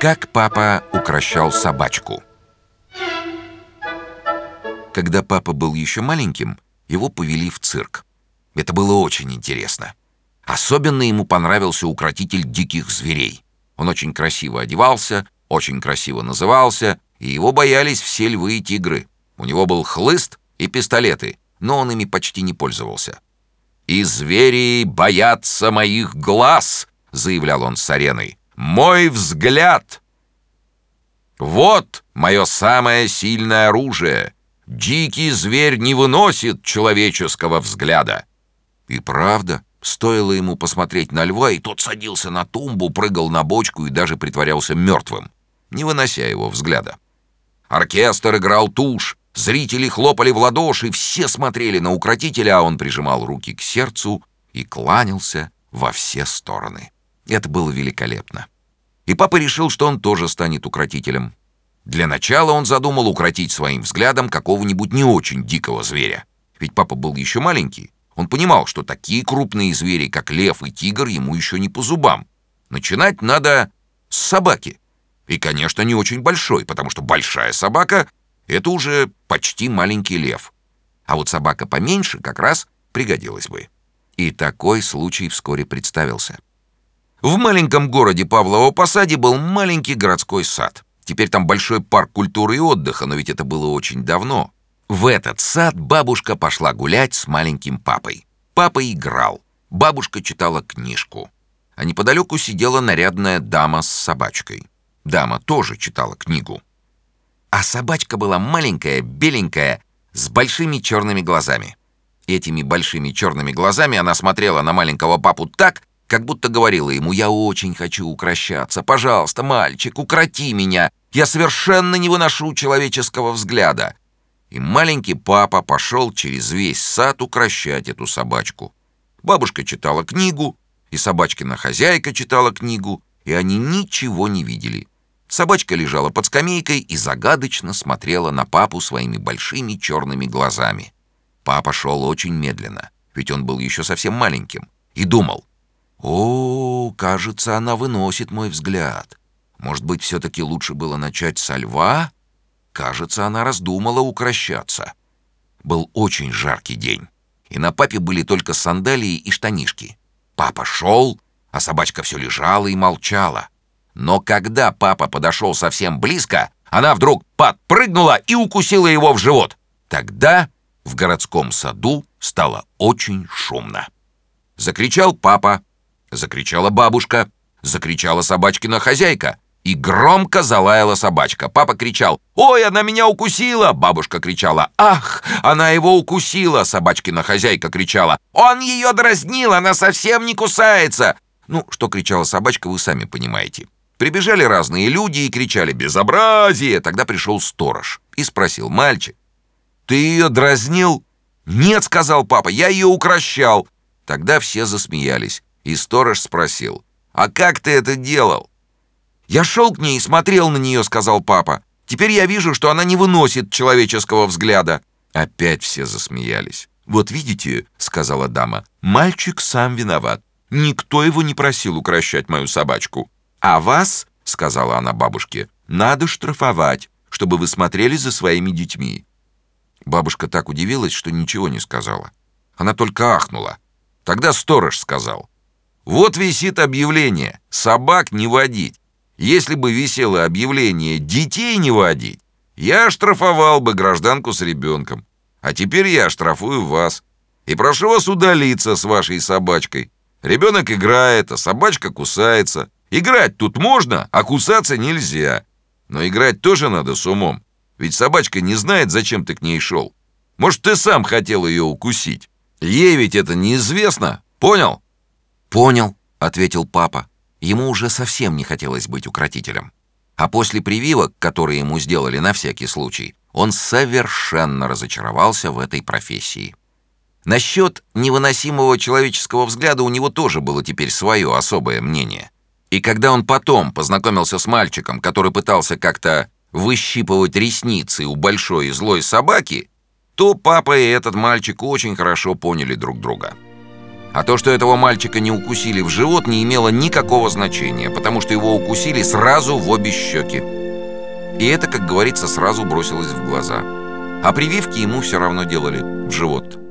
Как папа укращал собачку. Когда папа был еще маленьким, его повели в цирк. Это было очень интересно. Особенно ему понравился укротитель диких зверей. Он очень красиво одевался, очень красиво назывался, и его боялись все львы и тигры. У него был хлыст и пистолеты, но он ими почти не пользовался. «И звери боятся моих глаз!» — заявлял он с ареной. «Мой взгляд!» «Вот мое самое сильное оружие! Дикий зверь не выносит человеческого взгляда!» И правда, стоило ему посмотреть на льва, и тот садился на тумбу, прыгал на бочку и даже притворялся мертвым, не вынося его взгляда. Оркестр играл тушь, зрители хлопали в ладоши, все смотрели на укротителя, а он прижимал руки к сердцу и кланялся во все стороны. Это было великолепно. И папа решил, что он тоже станет укротителем. Для начала он задумал укротить своим взглядом какого-нибудь не очень дикого зверя. Ведь папа был еще маленький. Он понимал, что такие крупные звери, как лев и тигр, ему еще не по зубам. Начинать надо с собаки. И, конечно, не очень большой, потому что большая собака — это уже почти маленький лев. А вот собака поменьше как раз пригодилась бы. И такой случай вскоре представился. В маленьком городе Павлово-Посаде был маленький городской сад. Теперь там большой парк культуры и отдыха, но ведь это было очень давно. В этот сад бабушка пошла гулять с маленьким папой. Папа играл, бабушка читала книжку. А неподалеку сидела нарядная дама с собачкой. Дама тоже читала книгу. А собачка была маленькая, беленькая, с большими черными глазами. Этими большими черными глазами она смотрела на маленького папу так, как будто говорила ему «Я очень хочу укращаться. Пожалуйста, мальчик, укроти меня. Я совершенно не выношу человеческого взгляда». И маленький папа пошел через весь сад укращать эту собачку. Бабушка читала книгу, и собачкина хозяйка читала книгу, и они ничего не видели. Собачка лежала под скамейкой и загадочно смотрела на папу своими большими черными глазами. Папа шел очень медленно, ведь он был еще совсем маленьким, и думал, «О, кажется, она выносит мой взгляд. Может быть, все-таки лучше было начать со льва?» Кажется, она раздумала укращаться. Был очень жаркий день, и на папе были только сандалии и штанишки. Папа шел, а собачка все лежала и молчала. Но когда папа подошел совсем близко, она вдруг подпрыгнула и укусила его в живот. Тогда в городском саду стало очень шумно. Закричал папа, закричала бабушка, закричала собачкина хозяйка, и громко залаяла собачка. Папа кричал «Ой, она меня укусила!» Бабушка кричала «Ах, она его укусила!» Собачкина хозяйка кричала «Он ее дразнил, она совсем не кусается!» Ну, что кричала собачка, вы сами понимаете. Прибежали разные люди и кричали «Безобразие!» Тогда пришел сторож и спросил «Мальчик, ты ее дразнил?» «Нет», — сказал папа, — «я ее укращал». Тогда все засмеялись, и сторож спросил «А как ты это делал?» «Я шел к ней и смотрел на нее», — сказал папа. «Теперь я вижу, что она не выносит человеческого взгляда». Опять все засмеялись. «Вот видите», — сказала дама, — «мальчик сам виноват. Никто его не просил укращать мою собачку». «А вас, — сказала она бабушке, — надо штрафовать, чтобы вы смотрели за своими детьми». Бабушка так удивилась, что ничего не сказала. Она только ахнула. Тогда сторож сказал, «Вот висит объявление, собак не водить. Если бы висело объявление «детей не водить», я штрафовал бы гражданку с ребенком. А теперь я штрафую вас. И прошу вас удалиться с вашей собачкой. Ребенок играет, а собачка кусается. Играть тут можно, а кусаться нельзя. Но играть тоже надо с умом. Ведь собачка не знает, зачем ты к ней шел. Может, ты сам хотел ее укусить. Ей ведь это неизвестно. Понял? Понял, ответил папа. Ему уже совсем не хотелось быть укротителем. А после прививок, которые ему сделали на всякий случай, он совершенно разочаровался в этой профессии. Насчет невыносимого человеческого взгляда у него тоже было теперь свое особое мнение. И когда он потом познакомился с мальчиком, который пытался как-то выщипывать ресницы у большой и злой собаки, то папа и этот мальчик очень хорошо поняли друг друга. А то, что этого мальчика не укусили в живот, не имело никакого значения, потому что его укусили сразу в обе щеки. И это, как говорится, сразу бросилось в глаза. А прививки ему все равно делали в живот.